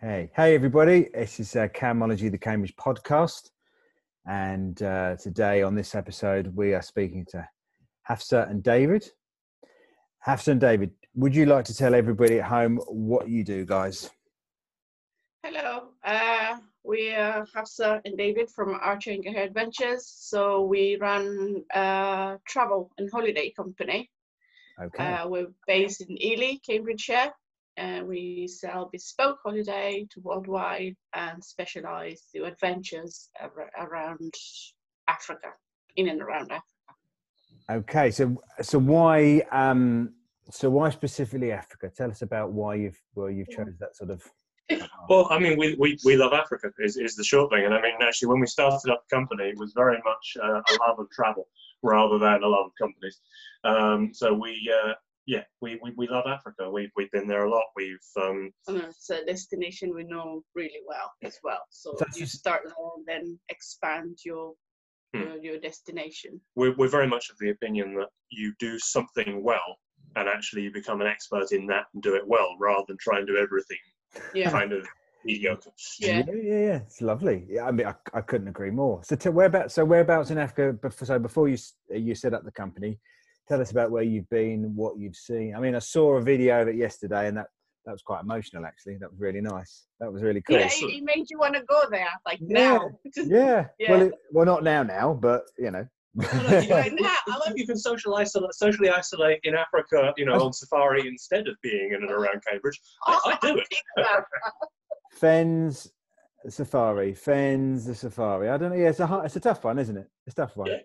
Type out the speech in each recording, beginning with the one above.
Hey, hey, everybody. This is uh, Camology, the Cambridge podcast. And uh, today on this episode, we are speaking to Hafsa and David. Hafsa and David, would you like to tell everybody at home what you do, guys? Hello, uh, we are Hafsa and David from Archer and Gaher Adventures. So we run a travel and holiday company. Okay. Uh, we're based in Ely, Cambridgeshire, and we sell bespoke holiday to worldwide and specialize to adventures ar- around Africa, in and around Africa. Okay. So, so why, um, so why specifically Africa? Tell us about why you've, well, you've chosen that sort of. Well, I mean, we, we, we love Africa is, is the short thing. And I mean, actually, when we started up the company, it was very much uh, a love of travel rather than a love of companies. Um, so we, uh, yeah, we, we, we love Africa. We've, we've been there a lot. We've, um, And it's a destination we know really well as well. So you just- start there and then expand your Hmm. your, your destination. we're, we're very much of the opinion that you do something well and actually you become an expert in that and do it well rather than try and do everything Yeah. kind of mediocre. Yeah. yeah, yeah, yeah. It's lovely. Yeah, I mean, I, I couldn't agree more. So, to, whereabouts? So, whereabouts in Africa? So, before you you set up the company, tell us about where you've been, what you've seen. I mean, I saw a video of it yesterday, and that that was quite emotional. Actually, that was really nice. That was really cool. Yeah, so- it, it made you want to go there, like Yeah. now. Yeah. Yeah. Well, it, well, not now, now, but you know. Right now. I love you can social isolate, socially isolate in Africa, you know, on safari instead of being in and around Cambridge. I, I do it. Fens Safari, Fens the Safari. I don't know. Yeah, it's a it's a tough one, isn't it? It's a tough one. And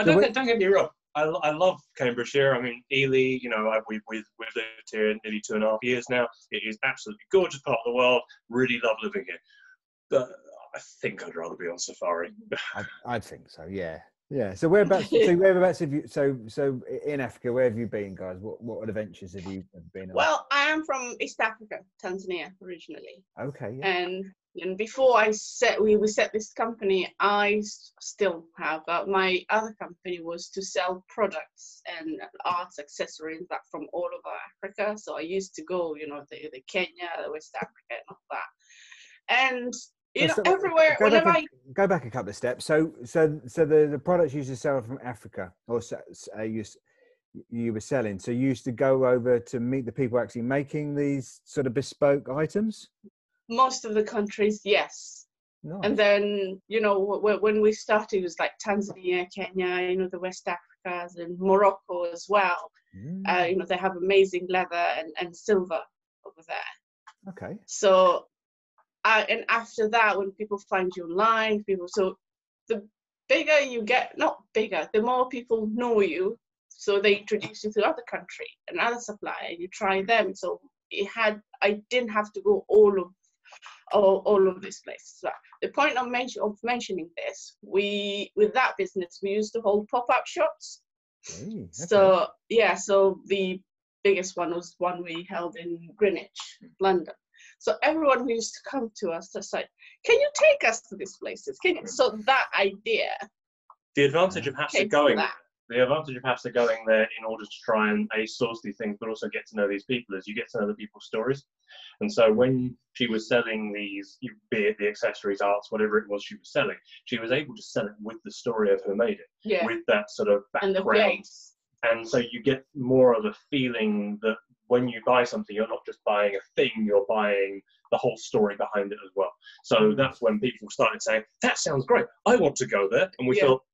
So don't, we- get, don't get me wrong. I, I love Cambridgeshire. I mean, Ely, you know, I, we've, we've, we've lived here nearly two and a half years now. It is absolutely gorgeous part of the world. Really love living here. But I think I'd rather be on safari. I, I'd think so. Yeah. Yeah. So whereabouts? so whereabouts have you? So so in Africa, where have you been, guys? What what adventures have you been on? well, I am from East Africa, Tanzania originally, okay. Yeah. and and before I set we, we set this company, I still have uh, my other company was to sell products and arts accessories that from all over Africa. So I used to go, you know, the, the Kenya, the West Africa, and all that, and you know, Let's- uh, everywhere. Go back, Whenever go back a couple of steps. So so so the the products you used to sell from Africa, or so, uh, you you were selling. So you used to go over to meet the people actually making these sort of bespoke items. Most of the countries, yes. Nice. And then, you know, wh- wh- when we started, it was like Tanzania, Kenya, you know, the West Africas and Morocco as well. Mm, Uh, you know, they have amazing leather and, and silver over there. okay. So, uh, and after that, when people find you online, people, so the bigger you get, not bigger, the more people know you. So they introduce you to other country, another supplier, you try them. So it had, I didn't have to go all of all, all of these places. So the point of, mention, of mentioning this, we with that business we used to hold pop-up shops. Hey, okay. So yeah, so the biggest one was one we held in Greenwich, London. So everyone who used to come to us just like, can you take us to these places? Can you? So that idea The advantage of Hafsa came from going that. The advantage of Hafsa going there in order to try and a source these things, but also get to know these people is you get to know the people's stories. And so when she was selling these, be it the accessories, arts, whatever it was she was selling, she was able to sell it with the story of who made it, Yeah, with that sort of background. and the place. And so you get more of a feeling that when you buy something, you're not just buying a thing, you're buying the whole story behind it as well. So Mm. that's when people started saying, "That sounds great. I want to go there." And we Yeah. thought,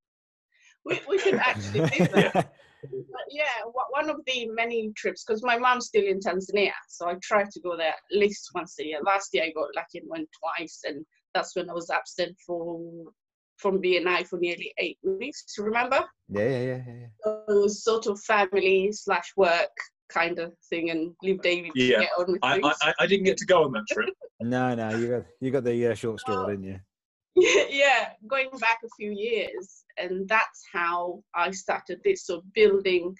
We, we could actually do that. But yeah, one of the many trips, because my mom's still in Tanzania, so I try to go there at least once a year. Last year I got lucky and went twice, and that's when I was absent for from BNI for nearly eight weeks. Remember? yeah, yeah, yeah, yeah, yeah. So it was sort of family slash work kind of thing, and leave David to Yeah, get on with I, things. I, I didn't get to go on that trip. No, no, you got you got the uh, short straw, Oh. didn't you? yeah, going back a few years, and that's how I started this. So building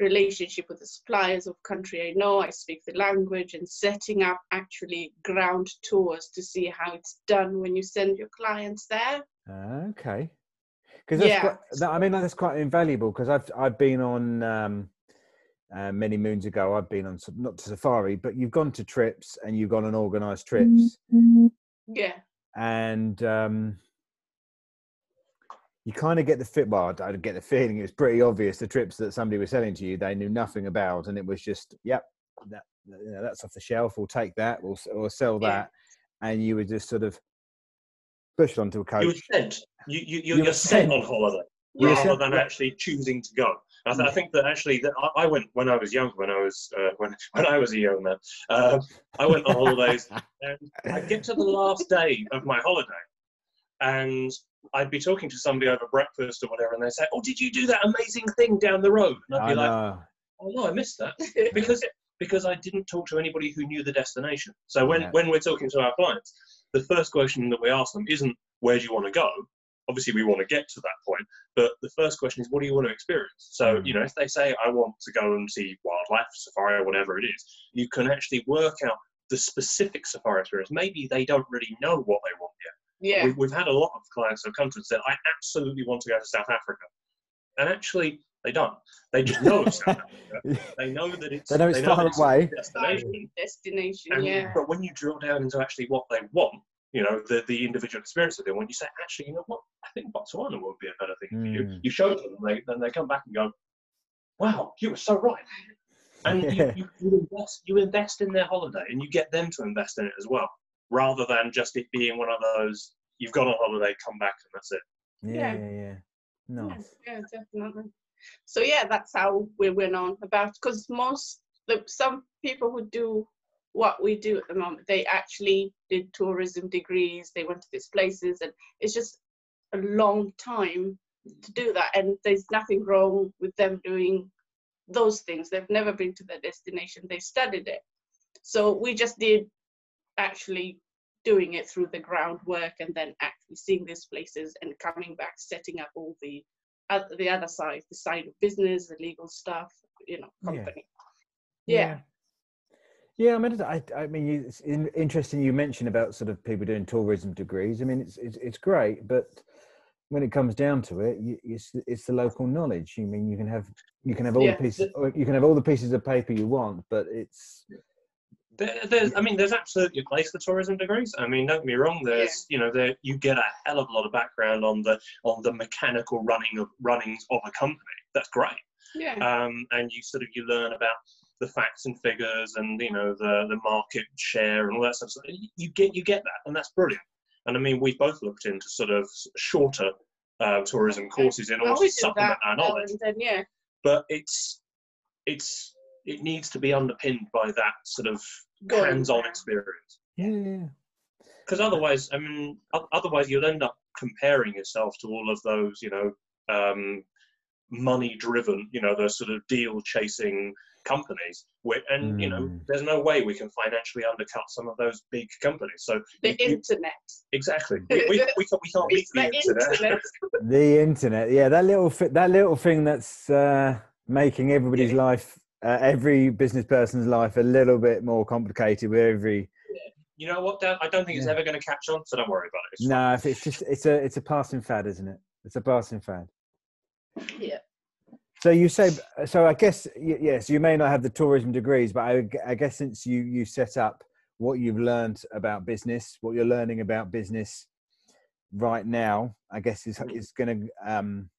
relationship with the suppliers of country I know, I speak the language, and setting up actually ground tours to see how it's done when you send your clients there. Okay. Because Yeah. quite, that, I mean that's quite invaluable because I've I've been on um, uh, many moons ago. I've been on some- not to safari, but you've gone to trips and you've gone on organised trips, Yeah. and um, you kind of get the fit. Well, I get the feeling it was pretty obvious the trips that somebody was selling to you they knew nothing about, and it was just, yep, that you know, that's off the shelf. We'll take that. We'll or sell Yeah. that, and you were just sort of pushed onto a coach. You were sent. You, you, You you, were are sent on holiday rather sent- than yeah. actually choosing to go. I, th- I think that actually that I, I went when I was young, when I was uh, when when I was a young man. Uh, I went on holidays, and I get to the last day of my holiday, and I'd be talking to somebody over breakfast or whatever, and they say, "Oh, did you do that amazing thing down the road?" And I'd I be like, know. "Oh no, I missed that." because because I didn't talk to anybody who knew the destination. So when, Yeah. when we're talking to our clients, the first question that we ask them isn't where do you want to go? Obviously, we want to get to that point, but the first question is what do you want to experience? So Mm. you know, if they say I want to go and see wildlife, safari, or whatever it is, you can actually work out the specific safari experience. Maybe they don't really know what they want. Yeah. We, we've had a lot of clients who have come to us and said, I absolutely want to go to South Africa. And actually, they don't. They just know it's South Africa. They know that it's, They know it's far that it's away. destination. Destination. And, Yeah. But when you drill down into actually what they want, you know, the, the individual experience that they want, you say, actually, you know what? I think Botswana would be a better thing for you. Mm. You show them, they, then they come back and go, wow, you were so right. And Yeah. you, you, you, invest, you invest in their holiday and you get them to invest in it as well, rather than just it being one of those, you've gone on holiday, come back, and that's it. Yeah, Yeah. yeah, yeah. Nice. Yeah, yeah, definitely. So yeah, that's how we went on about because most the some people who do what we do at the moment, they actually did tourism degrees. They went to these places, and it's just a long time to do that. And there's nothing wrong with them doing those things. They've never been to their destination. They studied it. So we just did actually doing it through the groundwork and then actually seeing these places and coming back, setting up all the uh, the other side, the side of business, the legal stuff, you know, Yeah. company. Yeah. Yeah, I mean, I, I mean, it's in, interesting you mentioned about sort of people doing tourism degrees. I mean, it's it's, it's great, but when it comes down to it, you, it's it's the local knowledge. You mean you can have you can have all Yeah. the pieces you can have all the pieces of paper you want, but it's There, there's, I mean, there's absolutely a place for tourism degrees. I mean, don't get me wrong. There's, you know, there you get a hell of a lot of background on the on the mechanical running of runnings of a company. That's great. Yeah. Um, and you sort of you learn about the facts and figures and you know the the market share and all that stuff. So you get you get that, and that's brilliant. And I mean, we've both looked into sort of shorter uh, tourism courses in order to supplement that our knowledge. then, yeah. But it's it's it needs to be underpinned by that sort of Going hands-on there. experience yeah, yeah. because otherwise i mean otherwise you'll end up comparing yourself to all of those you know um, money driven you know those sort of deal chasing companies where, and you know Mm. there's no way we can financially undercut some of those big companies so The you- you- internet. exactly we, we, we, can't, we can't beat the the internet, internet. The internet, yeah, that little fi- that little thing that's uh, making everybody's Yeah. life, uh, every business person's life, a little bit more complicated with every. you know what Dan? i don't think it's Yeah. ever going to catch on so don't worry about it It's. No, if it's just it's a it's a passing fad, isn't it? It's a passing fad. Yeah. So you say so? I guess yes. You may not have the tourism degrees, but I guess since you you set up what you've learned about business, what you're learning about business right now, I guess is is going to um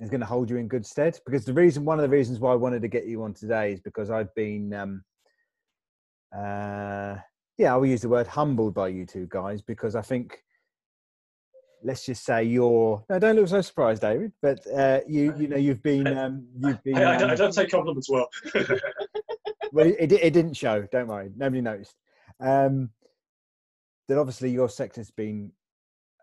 is going to hold you in good stead. Because the reason, one of the reasons why I wanted to get you on today is because I've been um uh yeah, I will use the word humbled by you two guys because I think let's just say you're no don't look so surprised david but uh you you know you've been um you've been I, I, don't, I um, don't take compliments well well it, it didn't show don't worry nobody noticed um that obviously your sector's been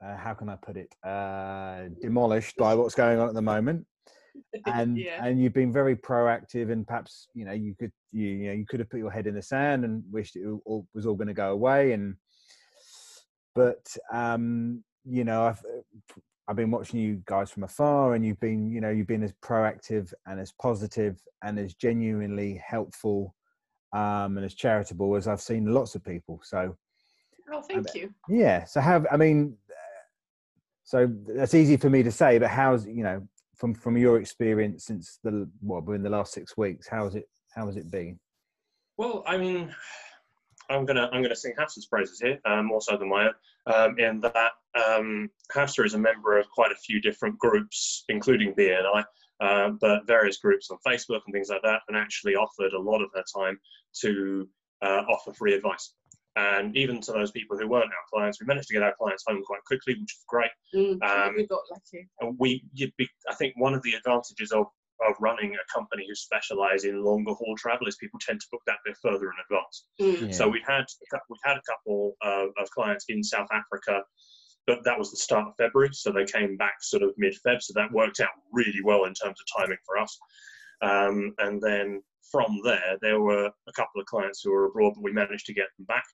uh, how can i put it uh demolished by what's going on at the moment and yeah. and you've been very proactive and perhaps you know you could you, you know you could have put your head in the sand and wished it all, was all going to go away and but um you know i've i've been watching you guys from afar and you've been you know you've been as proactive and as positive and as genuinely helpful um and as charitable as i've seen lots of people so Oh, thank you. yeah so have i mean so that's easy for me to say but how's you know from from your experience since the what in the last six weeks, how has it how has it been? Well, I mean, I'm gonna I'm gonna sing Hafsa's praises here, um, more so than my own. Um, in that um, Hafsa is a member of quite a few different groups, including BNI, uh, but various groups on Facebook and things like that, and actually offered a lot of her time to uh, offer free advice. And even to those people who weren't our clients, we managed to get our clients home quite quickly, which was great. Mm, Um, we got lucky. And we, you'd be, I think one of the advantages of, of running a company who specialise in longer haul travel is people tend to book that bit further in advance. Mm. So we had a we had a couple uh, of clients in South Africa, but that was the start of February, so they came back sort of mid Feb. So that worked out really well in terms of timing for us. Um, and then from there, there were a couple of clients who were abroad, but we managed to get them back.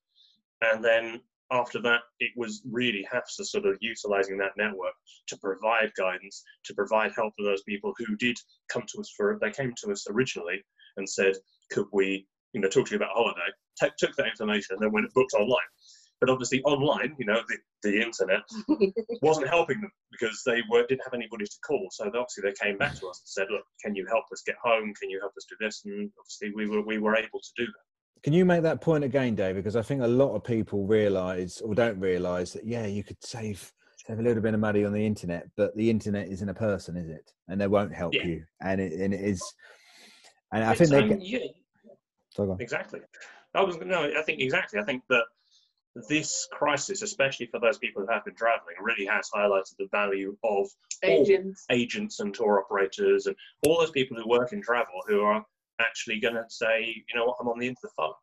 And then after that, it was really Hafsa sort of utilizing that network to provide guidance, to provide help for those people who did come to us for, they came to us originally and said, could we, you know, talk to you about a holiday, Ta- took that information and then went and booked online. But obviously online, you know, the, the internet wasn't helping them because they were, didn't have anybody to call. So they- obviously they came back to us and said, look, can you help us get home? Can you help us do this? And obviously we were, we were able to do that. Can you make that point again, Dave? Because I think a lot of people realise or don't realise that yeah, you could save save a little bit of money on the internet, but the internet isn't a person, is it? And they won't help Yeah. you. And it and it is. And I It's, think they. um, yeah, sorry. Exactly. I was no. I think exactly. I think that this crisis, especially for those people who have been travelling, really has highlighted the value of Agents. agents and tour operators and all those people who work in travel who are actually going to say, you know what, I'm on the end of the phone.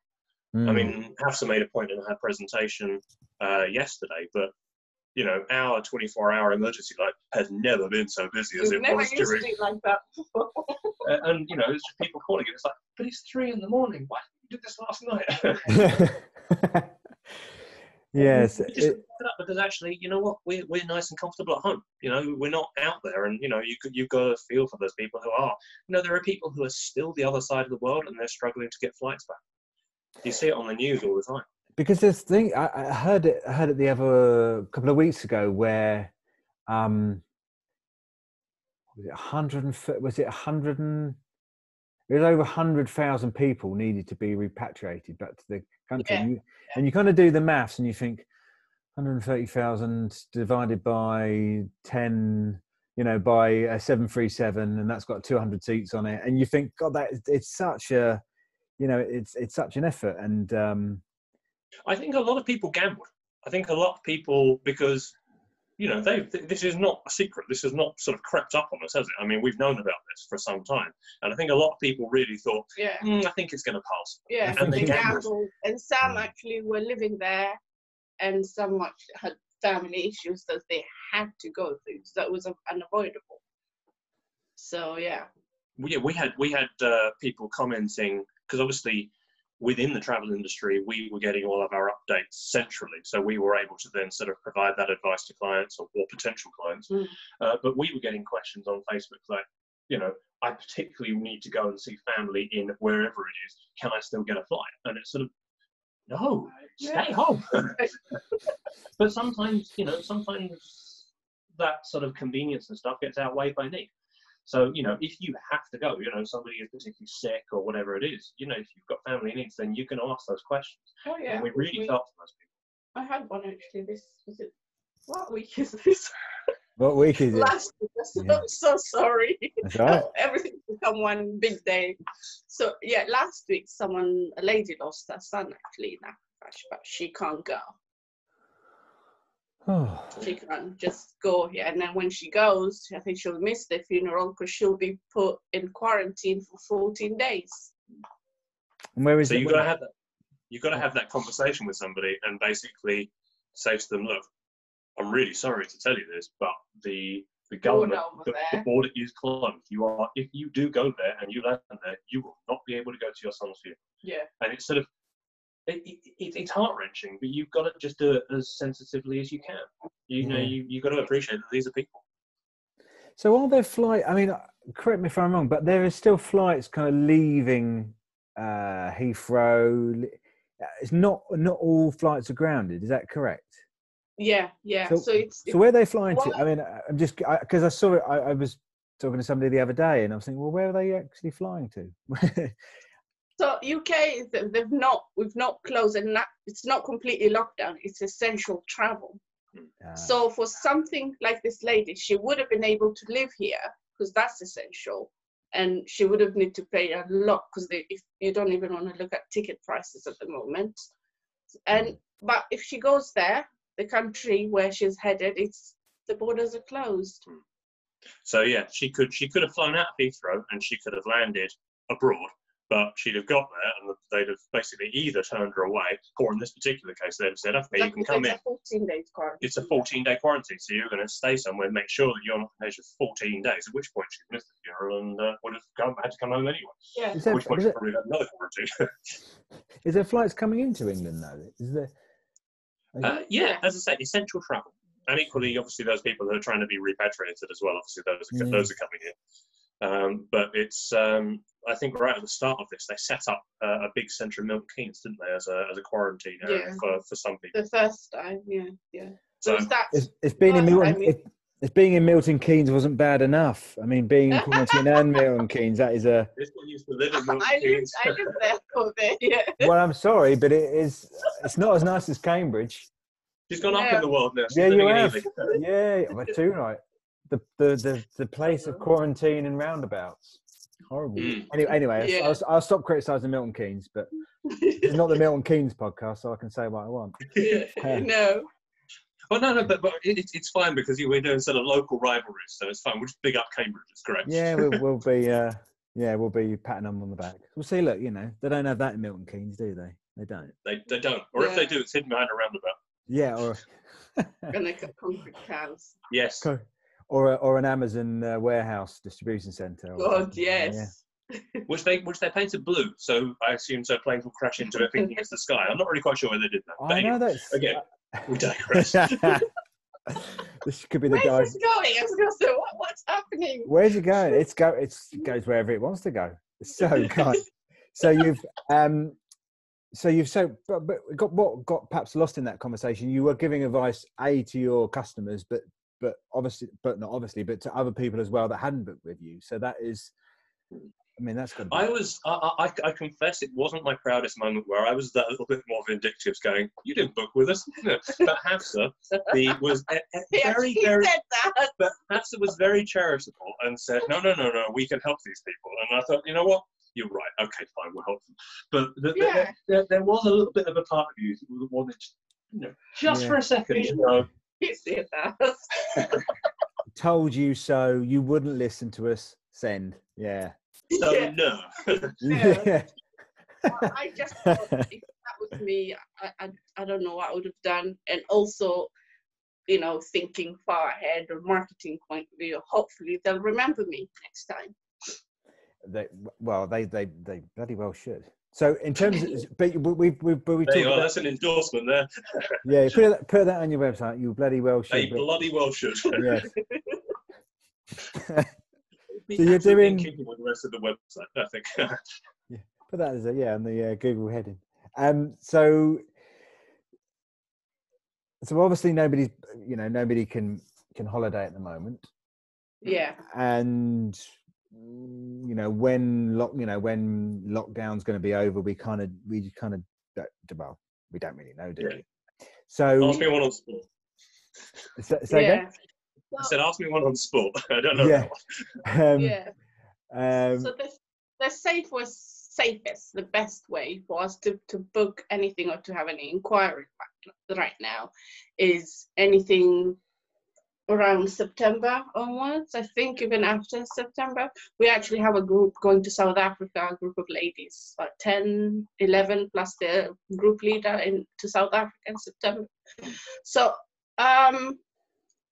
I Mm. mean, Hafsa made a point in her presentation uh, yesterday, but you know, our 24-hour emergency line has never been so busy as We've it never was used during. it like that. And you know, it's just people calling it. It's like, but it's three in the morning. Why didn't you do this last night? yes. Just it- because actually, you know what, we're, we're nice and comfortable at home. You know, we're not out there, and you know, you you've got to feel for those people who are. You know, there are people who are still the other side of the world, and they're struggling to get flights back. You see it on the news all the time. because this thing I, I heard it I heard it the other couple of weeks ago where um was it 100 and was it 100 and was over 100,000 people needed to be repatriated back to the country. Yeah, and, you, and you kind of do the maths and you think 130,000 divided by 10 you know by a 737 and that's got 200 seats on it. And you think god that it's such a you know it's it's such an effort. And um I think a lot of people gambled. I think a lot of people because you know they this is not a secret. This has not sort of crept up on us, has it? I mean, we've known about this for some time, and I think a lot of people really thought, Yeah, "Hmm, I think it's going to pass. yeah. And they they gambled. gambled. And some Mm. actually were living there, and some actually had family issues that they had to go through. So that was unavoidable. So yeah, we, yeah, we had we had uh, people commenting because obviously within the travel industry we were getting all of our updates centrally, so we were able to then sort of provide that advice to clients or, or potential clients. Mm. Uh, but we were getting questions on Facebook like, you know, I particularly need to go and see family in wherever it is. Can I still get a flight? And it's sort of no, stay Yeah. home. but sometimes, you know, sometimes that sort of convenience and stuff gets outweighed by need. So, you know, if you have to go, you know, somebody is particularly sick or whatever it is, you know, if you've got family needs, then you can ask those questions. oh yeah. and we really we- felt for those people. I had one actually. This was it. What week is this? what week is it Last week. I'm so, sorry. That's all right. Everything's become one big day. So yeah, last week someone, a lady lost her son actually in that crash, but she can't go. Oh, She can't just go here. And then when she goes, I think she'll miss the funeral because she'll be put in quarantine for 14 days. and where is So it? you've got to have that. You've got to have that conversation with somebody and basically say to them, look, I'm really sorry to tell you this, but the the government, the, the there. border is closed. You are, if you do go there and you land there, you will not be able to go to your son's funeral. Yeah. and it's sort of it, it, it, it's heart wrenching, but you've got to just do it as sensitively as you can. You know, Yeah. you you've got to appreciate that these are people. So are there flight? I mean, uh, correct me if I'm wrong, but there is still flights kind of leaving uh, Heathrow. uh, It's not not all flights are grounded. Is that correct? Yeah, yeah. So- So, it's, So where are they flying to? I mean, I- I'm just because I, saw it. I, I was talking to somebody the other day, and I was thinking, well, where are they actually flying to? So UK they've not we've not closed and not, it's not completely locked down. It's essential travel. Uh, So for something like this lady, she would have been able to live here because that's essential, and she would have need to pay a lot because if you don't even want to look at ticket prices at the moment, and but if she goes there, the country where she's headed, it's the borders are closed. So yeah, she could she could have flown out of Heathrow and she could have landed abroad, but she'd have got there and they'd have basically either turned her away, or in this particular case, they'd have said, "Okay, you can come it's in." a 14 days quarantine. It's a 14 day quarantine, so you're going to stay somewhere, and make sure that you're not measured for 14 days. At which point she missed the funeral and uh, would have come, had to come home anyway. Yeah. is, At there, which point she there, probably had another quarantine. is there flights coming into England though? Is there? Uh, yeah, as I say, essential travel. And equally, obviously, those people who are trying to be repatriated as well, obviously, those, Yeah. those are coming in. Um, but it's, um, I think, right at the start of this, they set up uh, a big centre in Milton Keynes, didn't they, as a, as a quarantine area Yeah. for, for some people. The first time, yeah, yeah. So So- it's that. It's, it's being in Well, I Milton. mean- It, it's being in Milton Keynes wasn't bad enough. I mean, being in quarantine and Milton Keynes, that is a. This one used to live in Milton I lived, Keynes. I lived there for a bit, yeah. Well, I'm sorry, but it is. It's not as nice as Cambridge. She's gone up in the world now. She's Yeah, living you in have. Ely. Yeah, well, too right. The the the, the place of quarantine and roundabouts. Horrible. Mm. Anyway, anyway, Yeah. I'll, I'll stop criticising Milton Keynes, but it's not the Milton Keynes podcast, so I can say what I want. yeah. no. Well, no, no, but, but it, it's- it's fine because you- we're doing sort of local rivalries, so it's fine. We'll just big up Cambridge. It's great. Yeah, we'll, we'll be. Uh, yeah, we'll be patting them on the back. We'll see. Look, you know, they don't have that in Milton Keynes, do they? They don't. They, they don't. Or if they do, it's hidden behind a roundabout. Yeah, or Gonna cut concrete cows. Yes. Co- or a, or an Amazon uh, warehouse distribution center. God, something. Yeah. yes. Which they which they painted blue, so I assume so planes will crash into it thinking it's the sky. I'm not really quite sure where they did that. But I know that's. again, we digress. this could be the Where's guy. this going? I was gonna say, what, what's happening? Where's it going? It's go. It's it goes wherever it wants to go. So kind. so you've um, so you've so but, but got what got perhaps lost in that conversation. You were giving advice a to your customers, but but obviously, but not obviously, but to other people as well that hadn't booked with you. So that is, I mean, that's good. I was, I, I, I confess, it wasn't my proudest moment where I was that little bit more vindictive, going, "You didn't book with us." but Hafsa, the was a, a He very, very, said that. but Hafsa was very charitable and said, "No, no, no, no, we can help these people." And I thought, you know what? You're right. Okay, fine, we'll help them. But the, the- Yeah. there, there was a little bit of a part of you that wanted, you know, just Yeah. for a second, you know, He said that. told you so. You wouldn't listen to us. Send. Yeah. so Yeah. no. Yeah. Yeah. I just thought if that was me, I, I, I don't know what I would have done. And also, you know, thinking far ahead or marketing point of view, hopefully they'll remember me next time. they, well, they, they, they bloody well should. So in terms of, but we, we, we, we There talked you are. about, That's an endorsement there. yeah, put that, put that on your website. You bloody well They should. but- bloody well should. yeah. So you're doing- keeping with the rest of the website, I think. Yeah, put that as a yeah on the uh, Google heading. Um, so so obviously nobody's you know, nobody can can holiday at the moment, Yeah. and you know when lock, you know when lockdown's going to be over, we kind of we kind of don't, well we don't really know, do Yeah. we? So, ask me one on sport. so, so again? yeah. I said, ask me one on sport. I don't know. Yeah. Um, yeah. um, so the, the safe was safest, the best way for us to, to book anything or to have any inquiry right- right now is anything around September onwards. I think even after September, we actually have a group going to South Africa, a group of ladies, like 10, 11 plus the group leader in to South Africa in September. So um,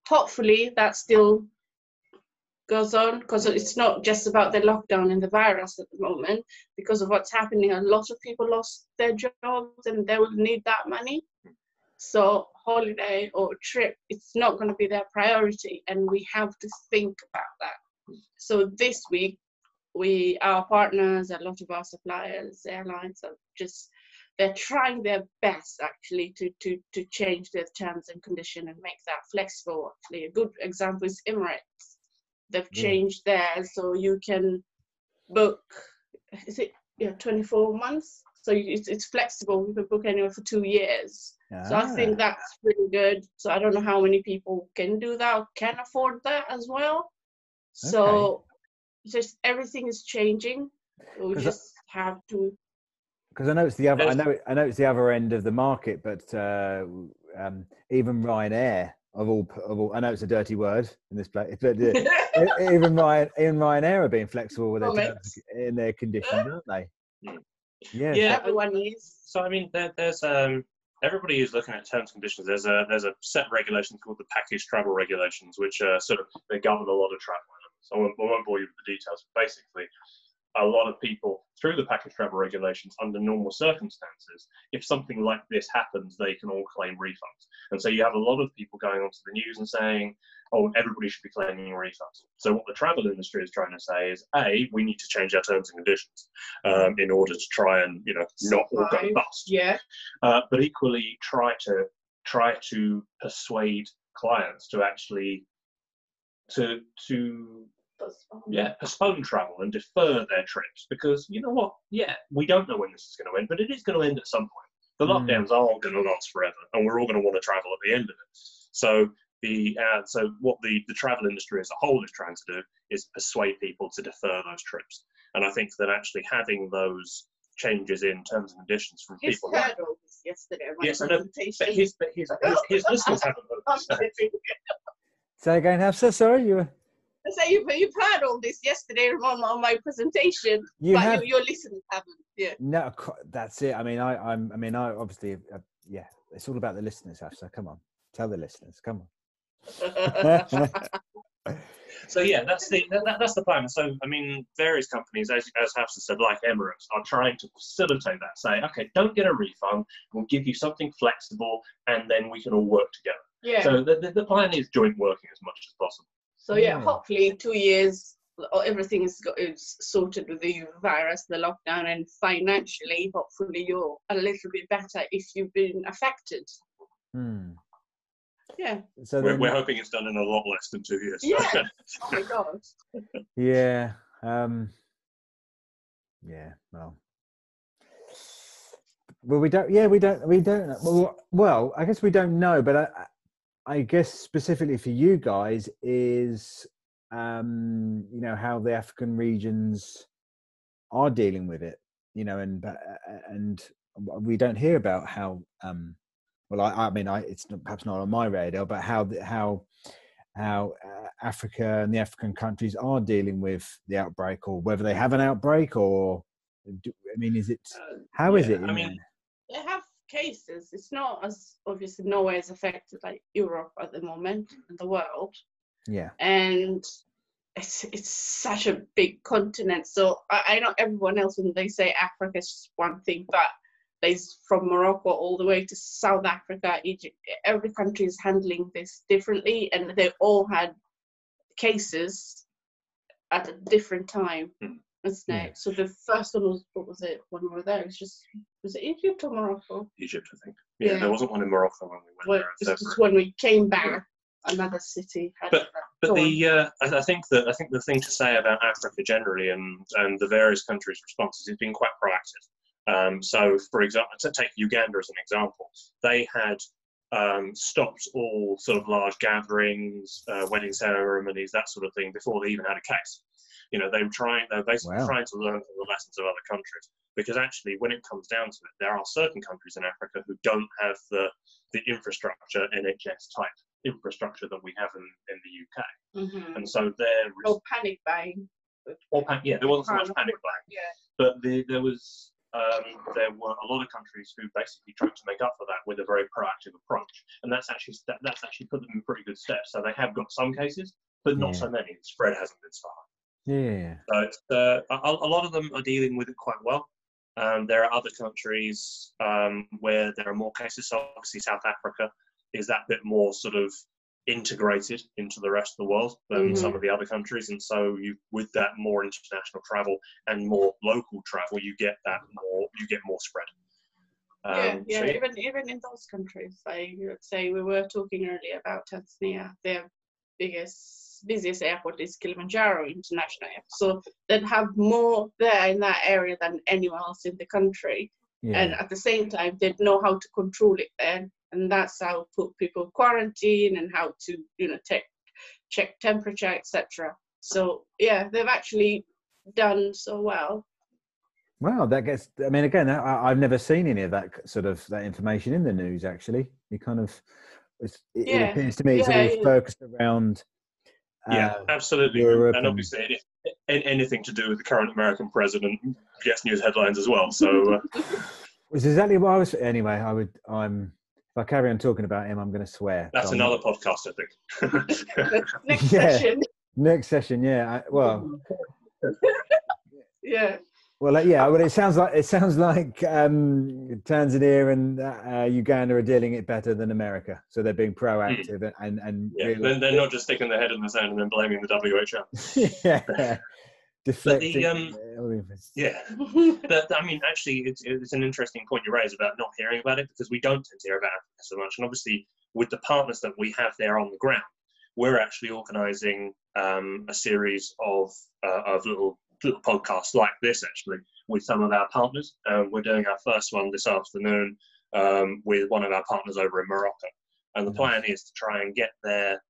hopefully that still goes on because it's not just about the lockdown and the virus at the moment because of what's happening a lot of people lost their jobs and they will need that money so holiday or trip it's not going to be their priority and we have to think about that so this week we our partners a lot of our suppliers airlines are just they're trying their best actually to to to change their terms and condition and make that flexible actually a good example is emirates they've Yeah. changed theirs, so you can book. Is it yeah 24 months? So it's it's flexible. You can book anywhere for two years. So I think that's pretty good. So I don't know how many people can do that or can afford that as well. So just everything is changing. We 'Cause I- just have to. because I know it's the other. I know. it- I know it's the other end of the market, but uh, um, even Ryanair of all, of all, I know it's a dirty word in this place, but uh, even Ryan, even Ryanair are being flexible with their terms in their conditions, aren't they? Yeah. Yeah. Everyone is. So I mean, there, there's um, everybody who's looking at terms and conditions. There's a there's a set of regulations called the package travel regulations, which sort of they govern a lot of travel So I won't, I won't bore you with the details, but basically, a lot of people through the package travel regulations, under normal circumstances, if something like this happens, they can all claim refunds. And so you have a lot of people going onto the news and saying, "Oh, everybody should be claiming refunds." So what the travel industry is trying to say is, a, we need to change our terms and conditions um, in order to try and you know not all go bust Yeah. uh, but equally try to try to persuade clients to actually to to That's, um, yeah postpone travel and defer their trips because you know what yeah we don't know when this is going to end but it is going to end at some point the Mm. lockdowns aren't going to last forever and we're all going to want to travel at the end of it so the uh, so what the the travel industry as a whole is trying to do is persuade people to defer those trips and i think that actually having those changes in terms and conditions from His people like heard all this yesterday. Yes, I know, but his, but his, his, his listeners haven't I'm heard this. Say again, Hafsa. Sorry, you were. I say you've, you've heard all this yesterday on, on my presentation, You but have. you, your listeners haven't. Yeah. No, that's it. I mean, I, I'm. I mean, I obviously. Uh, yeah, it's all about the listeners, Hafsa. Come on, tell the listeners. Come on. So yeah, that's the that, that- that's the plan. So I mean, various companies, as as Hafsa said, like Emirates, are trying to facilitate that. Say, okay, don't get a refund. We'll give you something flexible, and then we can all work together. yeah. So the, the, the plan is joint working as much as possible. So yeah, Yeah. hopefully two years uh, everything is, go- is sorted with the virus, the lockdown, and financially, hopefully you're a little bit better if you've been affected. Hmm. Yeah. So We're, then, we're hoping it's done in a lot less than two years. Yeah. Oh my gosh. yeah. Um. Yeah. Well. Well, we don't. Yeah, we don't. We don't. Well, well, I guess we don't know, but I, I guess specifically for you guys is, um, you know, how the African regions are dealing with it. You know, and and we don't hear about how. Um, well, I, I mean, I it's not, perhaps not on my radar, but how how how uh, Africa and the African countries are dealing with the outbreak, or whether they have an outbreak, or do, I mean, is it Uh, how is yeah, it? I mean, know? They have cases. It's not as obviously nowhere is affected like Europe at the moment in the world. yeah, and it's it's such a big continent. So I, I know everyone else when they say Africa is just one thing, but there's from Morocco all the way to South Africa, Egypt. Every country is handling this differently, and they all had cases at a different time. Hmm. Isn't Yeah. So the first one was what was it when we were there? It was just was it Egypt or Morocco? Egypt, I think. Yeah, Yeah. there wasn't one in Morocco when we went Well, there. this when we came back. Another city had But- But the uh, I I think that I think the thing to say about Africa generally and and the various countries' responses has been quite proactive. Um, so, for example, to take Uganda as an example, they had um, stopped all sort of large gatherings, uh, wedding ceremonies, that sort of thing, before they even had a case. You know, they were trying, they were basically Wow. trying to learn from the lessons of other countries. Because actually, when it comes down to it, there are certain countries in Africa who don't have the the infrastructure, NHS type infrastructure that we have in, in the UK. Mhm. And so there is Oh, panic buying. or pan- yeah, there wasn't so much panic buying, Yeah. but the, there was um, there were a lot of countries who basically tried to make up for that with a very proactive approach, and that's actually that, that's actually put them in pretty good steps. So they have got some cases, but not Yeah. so many. The spread hasn't been so high. Yeah, So it's, uh, a, a lot of them are dealing with it quite well. Um, there are other countries um, where there are more cases. So obviously, South Africa is that bit more sort of integrated into the rest of the world than some of the other countries, and so you with that more international travel and more local travel, you get that more you get more spread. yeah, Um, yeah, so even even in those countries, I would say we were talking earlier about Tanzania. They're biggest, busiest airport is Kilimanjaro International Airport. So they'd have more there in that area than anywhere else in the country. Yeah. And at the same time, they'd know how to control it then. And that's how put people quarantine and how to, you know, take, check temperature, etc. So yeah, they've actually done so well. Wow, that gets. I mean, again, I, I've never seen any of that sort of that information in the news. Actually, you kind of. It's, it, Yeah, appears to me it's yeah, always yeah. focused around. Yeah, uh, absolutely. Europe and and- obviously, any, anything to do with the current American president gets news headlines as well. So, uh, was exactly what I was. Anyway, I would. I'm. If I carry on talking about him, I'm going to swear. that's so another not- podcast, I think. Next Yeah. session, next session. Yeah. I, well, yeah. Well, uh, yeah. Well, it sounds like it sounds like um, Tanzania and uh, Uganda are dealing it better than America. So they're being proactive and and, and yeah, they're, they're not just sticking their head in the sand and then blaming the WHO. yeah. Deflecting. um, all of this. Yeah. That, I mean, actually, it's, it's an interesting point you raise about not hearing about it because we don't tend to hear about Africa so much. And obviously, with the partners that we have there on the ground, we're actually organising um, a series of uh, of little podcasts like this actually with some of our partners. Um, we're doing our first one this afternoon um, with one of our partners over in Morocco, and the Nice. plan is to try and get there,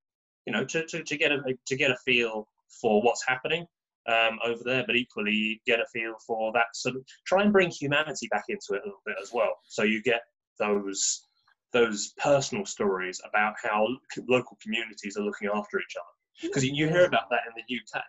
you know, to, to, to get a to get a feel for what's happening um, over there, but equally get a feel for that sort of try and bring humanity back into it a little bit as well. So you get those those personal stories about how local communities are looking after each other. Because you hear about that in the UK.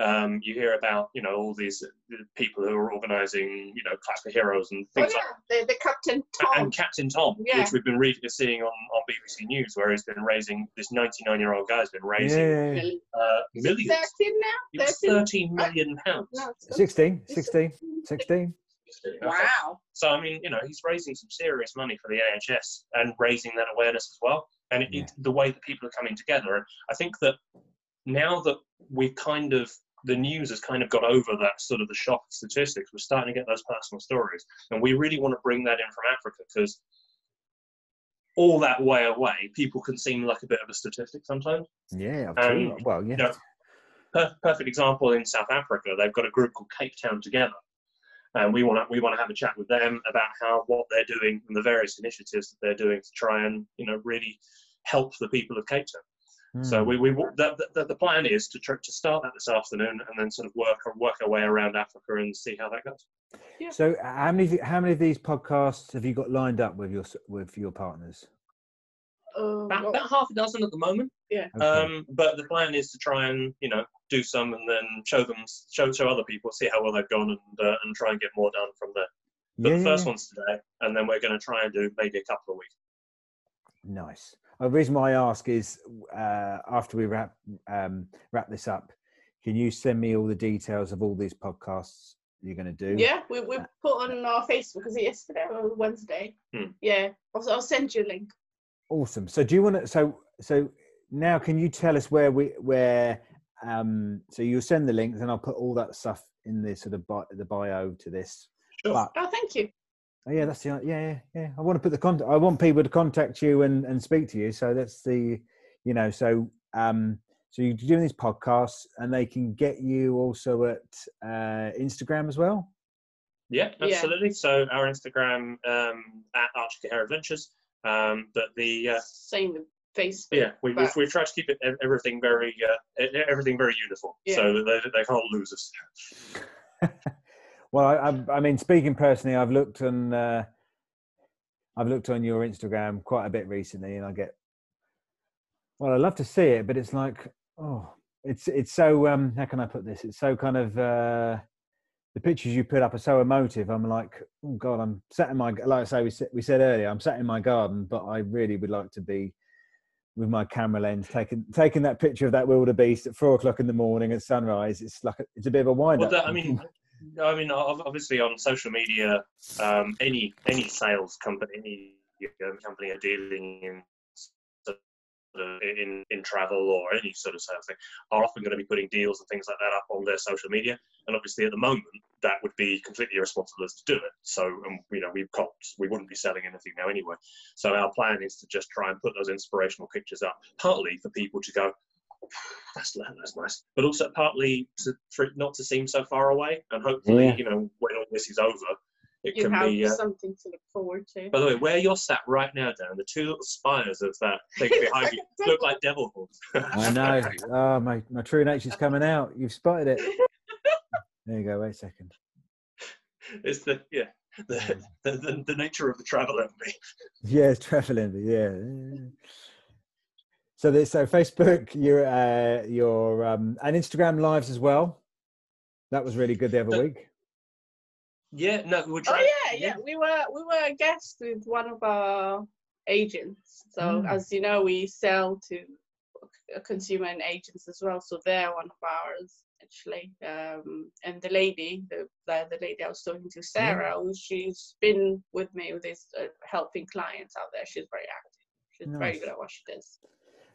Um, you hear about you know all these uh, people who are organising you know Clap for Heroes and Oh, things yeah, like the, the Captain. Tom. And Captain Tom, Yeah. which we've been reading, seeing on, on BBC News, where he's been raising this 99 year old guy's been raising Yeah. Uh, millions. 13 now? It 13? 13 million pounds. No, it's- 16, it's 16, 16. Wow. So I mean, you know, he's raising some serious money for the NHS and raising that awareness as well. And it, Yeah. it, the way that people are coming together, and I think that now that we've kind of the news has kind of got over that sort of the shock of statistics, we're starting to get those personal stories, and we really want to bring that in from Africa because all that way away, people can seem like a bit of a statistic sometimes. Yeah, Um, well, yeah. yeah. per- perfect example in South Africa. They've got a group called Cape Town Together, and we want to we want to have a chat with them about how what they're doing and the various initiatives that they're doing to try and you know really help the people of Cape Town. So Hmm. we we the, the, the plan is to try, to start that this afternoon and then sort of work work our way around Africa and see how that goes. Yeah. So, how many how many of these podcasts have you got lined up with your with your partners? Uh, About, about half a dozen at the moment. Okay. Um, but the plan is to try and you know do some and then show them show show other people see how well they've gone and uh, and try and get more done from there. But yeah, the first yeah. one's today, and then we're going to try and do maybe a couple of weeks. Nice. Uh, The reason why I ask is uh, after we wrap um, wrap this up, can you send me all the details of all these podcasts you're going to do? yeah, we, we put on our Facebook, was it yesterday or Wednesday? Hmm. Yeah, I'll, I'll send you a link. Awesome. So do you want to? So so now can you tell us where we where? Um, so you'll send the links, and I'll put all that stuff in the sort of bi- the bio to this. Sure. But Oh, thank you. Oh, yeah, that's the yeah yeah yeah. I want to put the contact. I want people to contact you and and speak to you. So that's the you know so um so you're doing these podcasts, and they can get you also at uh, Instagram as well. Yeah, Yeah. absolutely. So our Instagram um, at Archie Hair Adventures. Um, but the uh, Same with Facebook. yeah, we, we've, we've tried to keep it everything very uh, everything very uniform, Yeah. so that they, they can't lose us. Well, I, I, I mean, speaking personally, I've looked on, uh, I've looked on your Instagram quite a bit recently, and I get, well, I love to see it, but it's like, oh, it's it's so, um, how can I put this? It's so kind of, uh, the pictures you put up are so emotive. I'm like, oh God, I'm sat in my, like I say, we said, we said earlier, I'm sat in my garden, but I really would like to be with my camera lens, taking taking that picture of that wildebeest at four o'clock in the morning at sunrise. It's like a, it's a bit of a wind Well, up. that, I mean, I mean, obviously on social media, um, any any sales company, any company are dealing in in in travel or any sort of sales thing are often going to be putting deals and things like that up on their social media. And obviously, at the moment, that would be completely irresponsible to do it. So, um, you know, we've got we wouldn't be selling anything now anyway. So our plan is to just try and put those inspirational pictures up, partly for people to go, that's that's nice. But also partly to, for it not to seem so far away, and hopefully, Yeah. you know, when all this is over, it You can have be. Uh, something to look forward to. by the way, where you're sat right now, Dan, the two little spires of that thing behind you look like devil horns. I know. Oh, my, my true nature's coming out. You've spotted it. There you go. Wait a second. it's the yeah, the, the, the, the nature of the travel envy. Yeah, it's traveling. Yeah. So, there's, so Facebook, your, uh, your, um, and Instagram lives as well. That was really good the other week. Yeah, no, we're Oh trying. yeah, yeah. We were we were a guest with one of our agents. So Mm. as you know, we sell to c- consumer and agents as well. So they're one of ours actually. Um, and the lady, the, the the lady I was talking to, Sarah, who she's been with me with this uh, helping clients out there. She's very active. She's very good at what she does.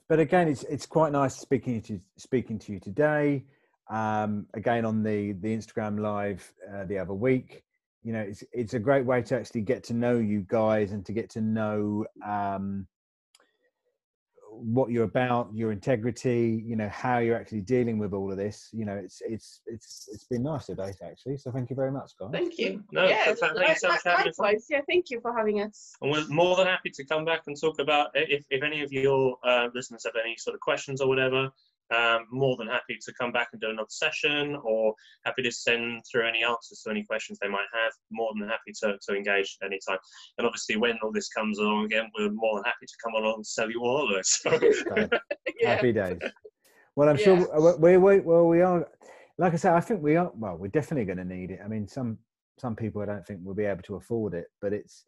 But again it's it's quite nice speaking to speaking to you today. Um again on the the instagram live uh, the other week you know it's it's a great way to actually get to know you guys and to get to know um what you're about your integrity you know how you're actually dealing with all of this you know it's it's it's it's been nice today actually so thank you very much guys Thank you. No, yeah, th- th- thank you so much for having us likewise. Yeah, thank you for having us. And we're more than happy to come back and talk about if, if any of your uh, listeners have any sort of questions or whatever. Um, more than happy to come back and do another session, or happy to send through any answers to any questions they might have. More than happy to, to engage anytime. And obviously, when all this comes along again, we're more than happy to come along and sell you all holidays. So, So, Yeah. happy days well i'm Yeah. sure we, we well we are like i said i think we are well we're definitely going to need it i mean some some people i don't think will be able to afford it but it's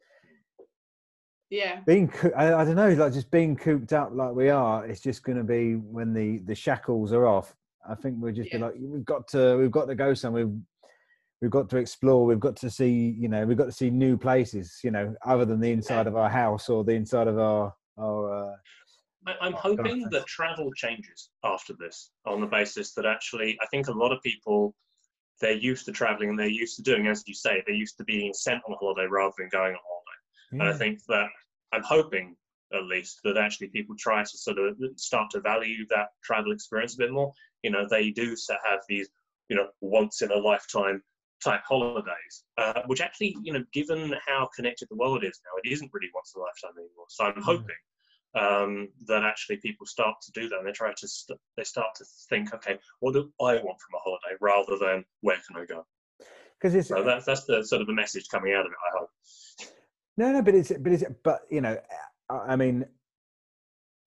Yeah. being coo- I, I don't know like just being cooped up like we are it's just going to be when the the shackles are off. I think we'll just be like we've got to we've got to go somewhere. We've got to explore. We've got to see you know we've got to see new places you know other than the inside of our house or the inside of our our uh, I- I'm hoping that travel changes after this on the basis that actually, I think a lot of people, they're used to traveling and they're used to doing, as you say, they're used to being sent on holiday rather than going on holiday. And I think that I'm hoping, at least, that actually people try to sort of start to value that travel experience a bit more. You know, they do have these, you know, once in a lifetime type holidays, uh, which actually, you know, given how connected the world is now, it isn't really once in a lifetime anymore. So I'm Mm. hoping um, that actually people start to do that and they try to st- they start to think, okay, what do I want from a holiday rather than where can I go? because So that's that's the sort of the message coming out of it. I hope. No, no, but it's but it's but you know, I I mean,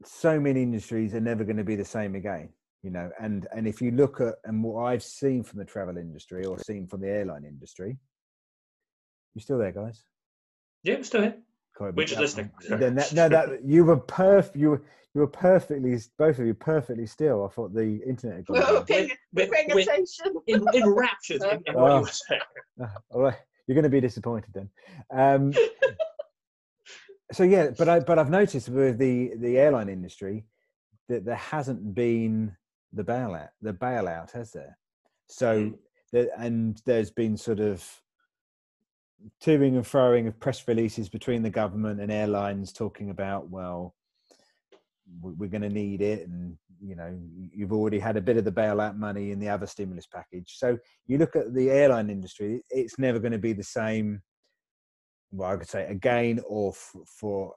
so many industries are never going to be the same again. You know, and and if you look at and what I've seen from the travel industry or seen from the airline industry, you still there, guys? Yeah, we're still here. Corey, We're just that- listening. Then that, no, that you were perf, you were you were perfectly, both of you perfectly still. I thought the internet had gone. We're down. paying, We're- we're paying we're- attention. En- enraptured in, in what Oh. you were saying. Ah, all right, you're going to be disappointed then. Um, so yeah, but I but I've noticed with the the airline industry that there hasn't been the bailout, the bailout, has there? So Mm. there, and there's been sort of toing and froing of press releases between the government and airlines talking about well we- we're going to need it and you know you've already had a bit of the bailout money in the other stimulus package so you look at the airline industry it's never going to be the same well i could say again or f- for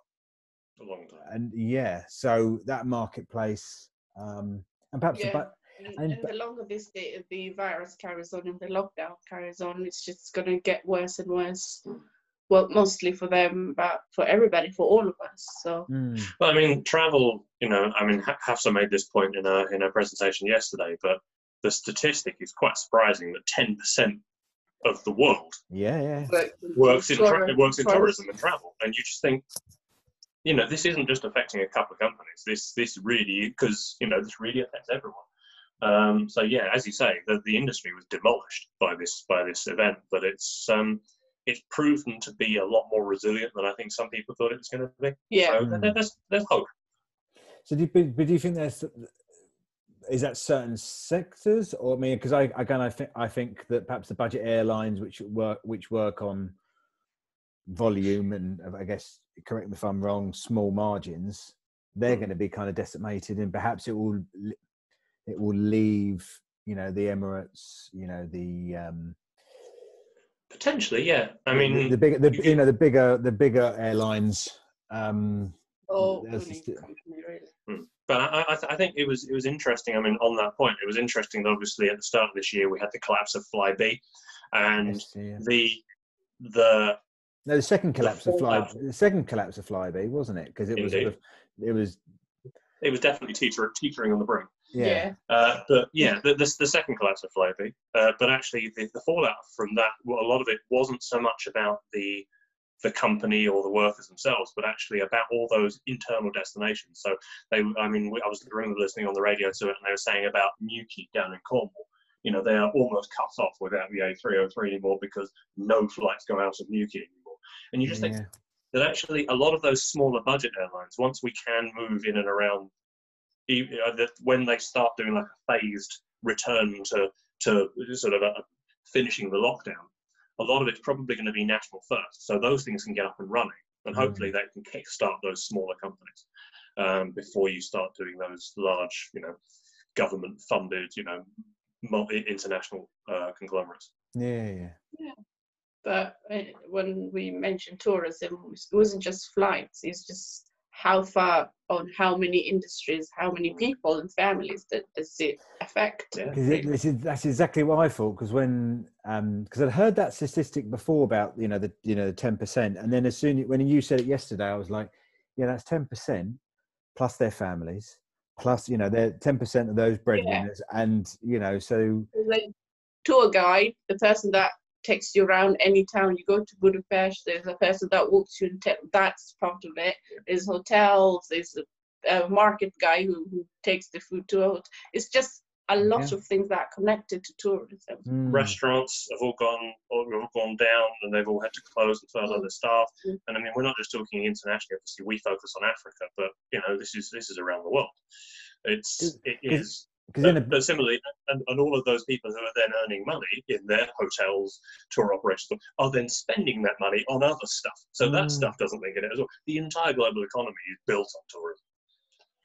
A long time. and yeah so that marketplace um and perhaps the Yeah. bu- And, And- and the longer this the, the virus carries on and the lockdown carries on, it's just going to get worse and worse. Well, mostly for them, but for everybody, for all of us. So Mm, Well, I mean, travel. You know, I mean, Ha- Hafsa made this point in a in a presentation yesterday, but the statistic is quite surprising that ten percent of the world yeah yeah works in tra- Tourism- works in tourism. tourism and travel, and you just think, you know, this isn't just affecting a couple of companies. This this really because you know this really affects everyone. Um, so yeah, as you say, the, the industry was demolished by this by this event, but it's um, it's proven to be a lot more resilient than I think some people thought it was going to be. yeah, So Mm. there's there's hope. So do you, but but do you think there's is that certain sectors or I mean because I again I think I think that perhaps the budget airlines which work which work on volume and I guess correct me if I'm wrong small margins they're Mm. going to be kind of decimated and perhaps it will it will leave you know the Emirates, you know the um, potentially, yeah. I mean, the, bigger, the you know the bigger the bigger airlines. Um, Oh, just- company, really. but I, I, th- I think it was it was interesting. I mean, on that point, it was interesting that obviously at the start of this year we had the collapse of Flybe, and yes, yeah. the the No, the second collapse of Fly, fallout. the second collapse of Flybe, wasn't it? Because it was sort of, it was, it was definitely teeter, teetering on the brink. Yeah, Uh, but yeah, the, the, the second collapse of Flybe, uh, but actually the, the fallout from that, well, a lot of it wasn't so much about the the company or the workers themselves, but actually about all those internal destinations. So they, I mean, we- I was I remember listening on the radio to it, and they were saying about Newquay down in Cornwall. You know, they are almost cut off without the A303 anymore because no flights go out of Newquay anymore. And you just think that actually a lot of those smaller budget airlines, once we can move in and around, e- uh, that when they start doing like a phased return to to sort of a, finishing the lockdown, a lot of it's probably going to be national first. So those things can get up and running, and hopefully they can kickstart those smaller companies um, before you start doing those large, you know, government-funded, you know, multi international uh, conglomerates. yeah, yeah. yeah. But uh, when we mentioned tourism, it wasn't just flights. It's just how far on how many industries, how many people and families that does it affect. Yeah. This is, that's exactly what I thought. Because when, um, because I'd heard that statistic before about you know the you know the ten percent, and then as soon when you said it yesterday, I was like, yeah, that's ten percent plus their families, plus you know they're ten percent of those breadwinners, and you know so the tour guide, the person that takes you around any town you go to Budapest, there's a person that walks you and te- that's part of it. There's hotels, there's a, a market guy who, who takes the food to out. It's just a lot Yeah. of things that are connected to tourism. mm, Restaurants have all gone all, all gone down, and they've all had to close and furlough their staff. Mm. And I mean, we're not just talking internationally. Obviously, we focus on Africa, but you know, this is this is around the world. It's it Is- is. Because But, a, but similarly, and, and all of those people who are then earning money in their hotels, tour operators, are then spending that money on other stuff. So Mm. that stuff doesn't make it as well. The entire global economy is built on tourism.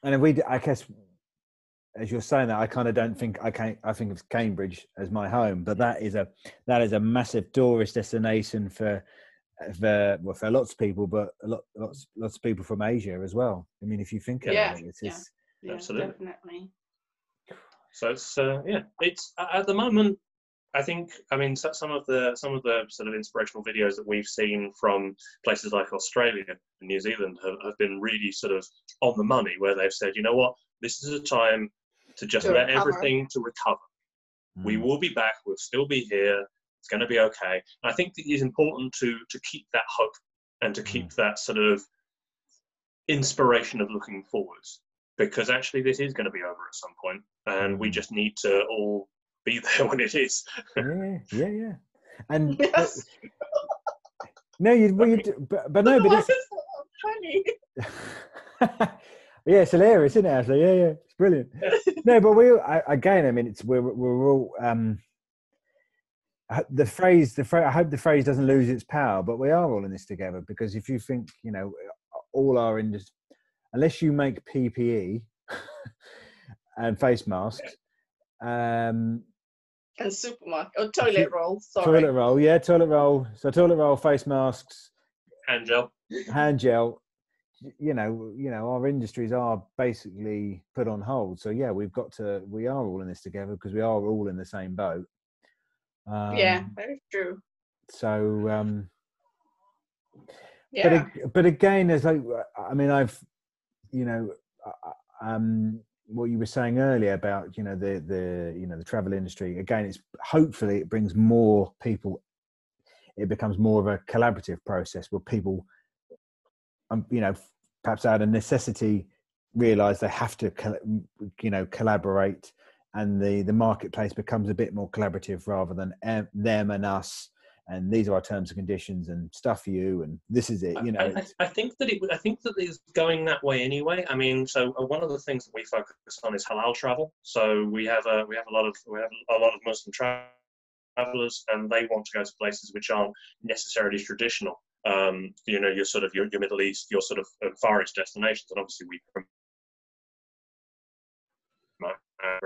and if we, d- I guess, as you're saying that, I kind of don't think I can. I think of Cambridge as my home, but that is a that is a massive tourist destination for for well, for lots of people, but a lot lots lots of people from Asia as well. I mean, if you think about Yeah, it, it's, yeah. it's Yeah, Absolutely. definitely. So it's uh, yeah, it's at the moment. I think I mean some of the some of the sort of inspirational videos that we've seen from places like Australia and New Zealand have, have been really sort of on the money, where they've said, you know what, this is a time to just To let recover. everything to recover. We Mm. will be back. We'll still be here. It's going to be okay. And I think it is important to to keep that hope and to keep that sort of inspiration of looking forwards because actually this is going to be over at some point and we Mm. just need to all be there when it is. yeah, yeah, yeah. And but- no, you, well, you do, but, but no, but it's, that funny. yeah, it's hilarious, isn't it, Actually, Yeah, yeah, it's brilliant. no, but we I, again, I mean, it's we're we're all um the phrase the phrase I hope the phrase doesn't lose its power, but we are all in this together because if you think you know all our industry, unless you make PPE and face masks. Um, And supermarket or toilet roll. Sorry. toilet roll, yeah, toilet roll. So toilet roll, face masks, Hand gel. hand gel you know you know our industries are basically put on hold so yeah we've got to we are all in this together because we are all in the same boat um, yeah, very true. so um Yeah. but but again there's like i mean i've you know um what you were saying earlier about you know the the you know the travel industry again it's hopefully it brings more people it becomes more of a collaborative process where people um, you know perhaps out of necessity realize they have to you know collaborate and the the marketplace becomes a bit more collaborative rather than them and us and these are our terms and conditions and stuff for you and this is it you know I, I, I think that it, I think that it's going that way anyway. I mean, so uh, one of the things that we focus on is halal travel. So we have a we have a lot of we have a lot of Muslim travelers, and they want to go to places which aren't necessarily traditional. Um, you know, your sort of your, your Middle East, your sort of uh, Far East destinations, and obviously we promote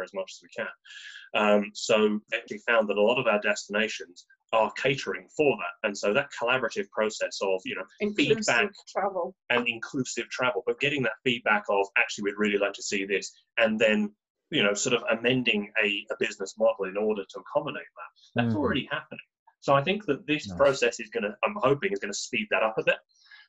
as much as we can. Um, so we found that a lot of our destinations are catering for that, and so that collaborative process of you know Inclusive feedback travel. and inclusive travel, but getting that feedback of actually we'd really like to see this, and then you know sort of amending a, a business model in order to accommodate that. That's Mm. already happening. So I think that this Nice. process is going to, I'm hoping, is going to speed that up a bit.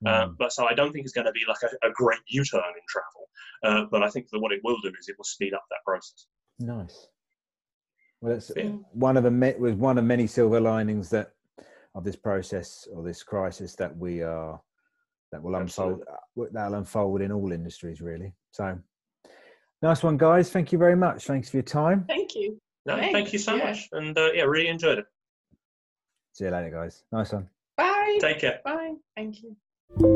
Uh, Mm. but so I don't think it's going to be like a, a great U-turn in travel. Uh, but I think that what it will do is it will speed up that process. Nice. Well, that's Yeah. one of the was one of many silver linings that of this process or this crisis that we are that will unfold that'll unfold in all industries really. So nice one, guys. Thank you very much. Thanks for your time. Thank you. No, thank you so yeah. much, and uh, yeah, really enjoyed it. See you later, guys. Nice one. Bye. Take care. Bye. Thank you.